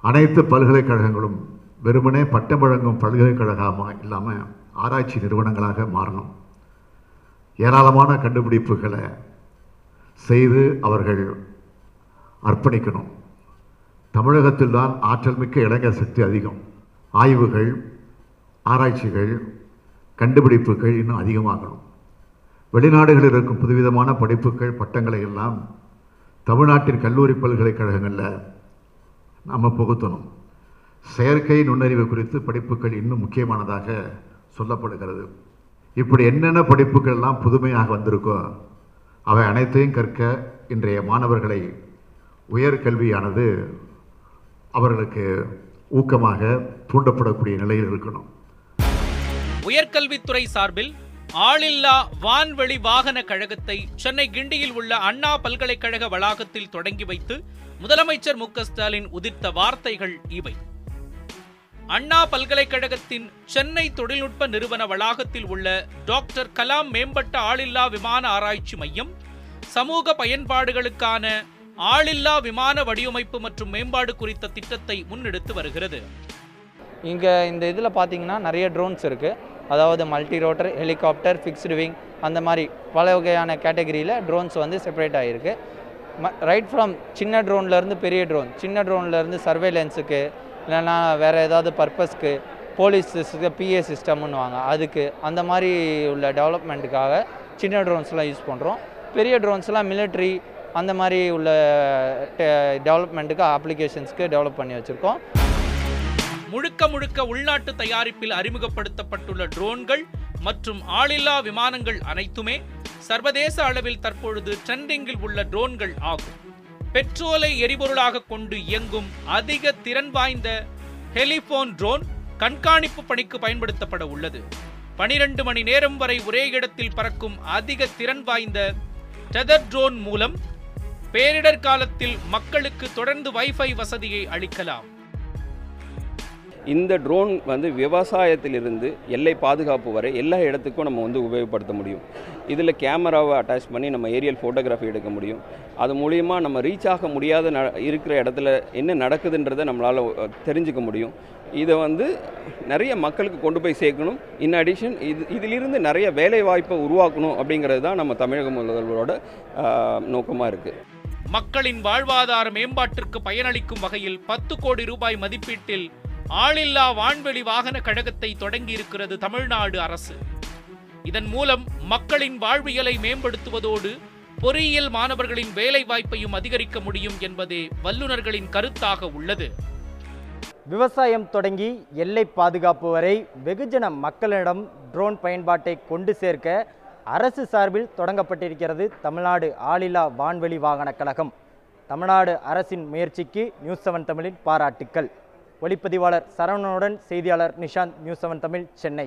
அனைத்து பல்கலைக்கழகங்களும் வெறுமனே பட்டம் வழங்கும் பல்கலைக்கழகமாக இல்லாமல் ஆராய்ச்சி நிறுவனங்களாக மாறணும். ஏராளமான கண்டுபிடிப்புகளை செய்து அவர்கள் அர்ப்பணிக்கணும். தமிழகத்தில் தான் ஆற்றல் மிக்க இளைஞர் சக்தி அதிகம். ஆய்வுகள் ஆராய்ச்சிகள் கண்டுபிடிப்புகள் இன்னும் அதிகமாகணும். வெளிநாடுகளில் இருக்கும் புதுவிதமான படிப்புகள் பட்டங்களை எல்லாம் தமிழ்நாட்டின் கல்லூரி பல்கலைக்கழகங்களில் நம்ம புகுத்தணும். செயற்கை நுண்ணறிவு குறித்து படிப்புகள் இன்னும் முக்கியமானதாக சொல்லப்படுகிறது. இப்படி என்னென்ன படிப்புகள்லாம் புதுமையாக வந்திருக்கோ அவை அனைத்தையும் கற்க இன்றைய மாணவர்களை உயர்கல்வியானது அவர்களுக்கு ஊக்கமாக தூண்டப்படக்கூடிய நிலையில் இருக்கணும். உயர்கல்வித்துறை சார்பில் ஆளில்லா வான்வெளி வாகன கழகத்தை சென்னை கிண்டியில் உள்ள அண்ணா பல்கலைக்கழக வளாகத்தில் தொடங்கி வைத்து முதலமைச்சர் மு ஸ்டாலின் உதிர்த்த வார்த்தைகள் இவை. அண்ணா பல்கலைக்கழகத்தின் சென்னை தொழில்நுட்ப நிறுவன வளாகத்தில் உள்ள டாக்டர் கலாம் மேம்பட்ட ஆளில்லா விமான ஆராய்ச்சி மையம் சமூக பயன்பாடுகளுக்கான ஆளில்லா விமான வடிவமைப்பு மற்றும் மேம்பாடு குறித்த திட்டத்தை முன்னெடுத்து வருகிறது. இங்கே இந்த இதில் பார்த்தீங்கன்னா நிறைய ட்ரோன்ஸ் இருக்குது அதாவது multi rotor helicopter fixed wing அந்த மாதிரி பல வகையான கேட்டகரியில் ட்ரோன்ஸ் வந்து செப்பரேட் ஆகிருக்கு ரைட் ஃப்ரம் சின்ன ட்ரோன்லேருந்து பெரிய ட்ரோன் சின்ன ட்ரோன்லேருந்து சர்வேலன்ஸுக்கு இல்லைன்னா வேறு ஏதாவது பர்பஸ்க்கு போலீஸ் பிஏ சிஸ்டம்னுவாங்க அதுக்கு அந்த மாதிரி உள்ள டெவலப்மெண்ட்டுக்காக சின்ன ட்ரோன்ஸ்லாம் யூஸ் பண்ணுறோம் பெரிய ட்ரோன்ஸ்லாம் மிலிட்ரி அந்த மாதிரி உள்ள டெவலப்மெண்ட்டுக்கு அப்ளிகேஷன்ஸ்க்கு டெவலப் பண்ணி வச்சுருக்கோம். முழுக்க முழுக்க உள்நாட்டு தயாரிப்பில் அறிமுகப்படுத்தப்பட்டுள்ள ட்ரோன்கள் மற்றும் ஆளில்லா விமானங்கள் அனைத்துமே சர்வதேச அளவில் தற்பொழுது ட்ரெண்டிங்கில் உள்ள ட்ரோன்கள் ஆகும். பெட்ரோலை எரிபொருளாக கொண்டு இயங்கும் அதிக திறன் வாய்ந்த ஹெலிபோன் ட்ரோன் கண்காணிப்பு பணிக்கு பயன்படுத்தப்பட உள்ளது. பனிரெண்டு மணி நேரம் வரை ஒரே இடத்தில் பறக்கும் அதிக திறன் வாய்ந்த டெதர் ட்ரோன் மூலம் பேரிடர் காலத்தில் மக்களுக்கு தொடர்ந்து வைஃபை வசதியை அளிக்கலாம். இந்த ட்ரோன் வந்து விவசாயத்திலிருந்து எல்லை பாதுகாப்பு வரை எல்லா இடத்துக்கும் நம்ம வந்து உபயோகப்படுத்த முடியும். இதில் கேமராவை அட்டாச் பண்ணி நம்ம ஏரியல் ஃபோட்டோகிராஃபி எடுக்க முடியும். அது மூலிமா நம்ம ரீச் ஆக முடியாத ந இருக்கிற இடத்துல என்ன நடக்குதுன்றதை நம்மளால் தெரிஞ்சுக்க முடியும். இதை வந்து நிறைய மக்களுக்கு கொண்டு போய் சேர்க்கணும். இன் அடிஷன் இது இதிலிருந்து நிறைய வேலை வாய்ப்பை உருவாக்கணும் அப்படிங்கிறது தான் நம்ம தமிழக முதல்வரோட நோக்கமாக இருக்குது மக்களின் வாழ்வாதார மேம்பாட்டிற்கு பயனளிக்கும் வகையில் பத்து கோடி ரூபாய் மதிப்பீட்டில் ஆளில்லா வான்வெளி வாகன கழகத்தை தொடங்கியிருக்கிறது தமிழ்நாடு அரசு. இதன் மூலம் மக்களின் வாழ்வியலை மேம்படுத்துவதோடு பொறியியல் மாணவர்களின் வேலை வாய்ப்பையும் அதிகரிக்க முடியும் என்பதே வல்லுநர்களின் கருத்தாக உள்ளது. விவசாயம் தொடங்கி எல்லை பாதுகாப்பு வரை வெகுஜன மக்களிடம் ட்ரோன் பயன்பாட்டை கொண்டு சேர்க்க அரசு சார்பில் தொடங்கப்பட்டிருக்கிறது தமிழ்நாடு ஆளில்லா வான்வெளி வாகன கழகம். தமிழ்நாடு அரசின் முயற்சிக்கு நியூஸ் செவன் தமிழின் பாராட்டுக்கள். ஒளிப்பதிவாளர் சரவணனுடன் செய்தியாளர் நிஷாந்த் நியூஸ் செவன் தமிழ் சென்னை.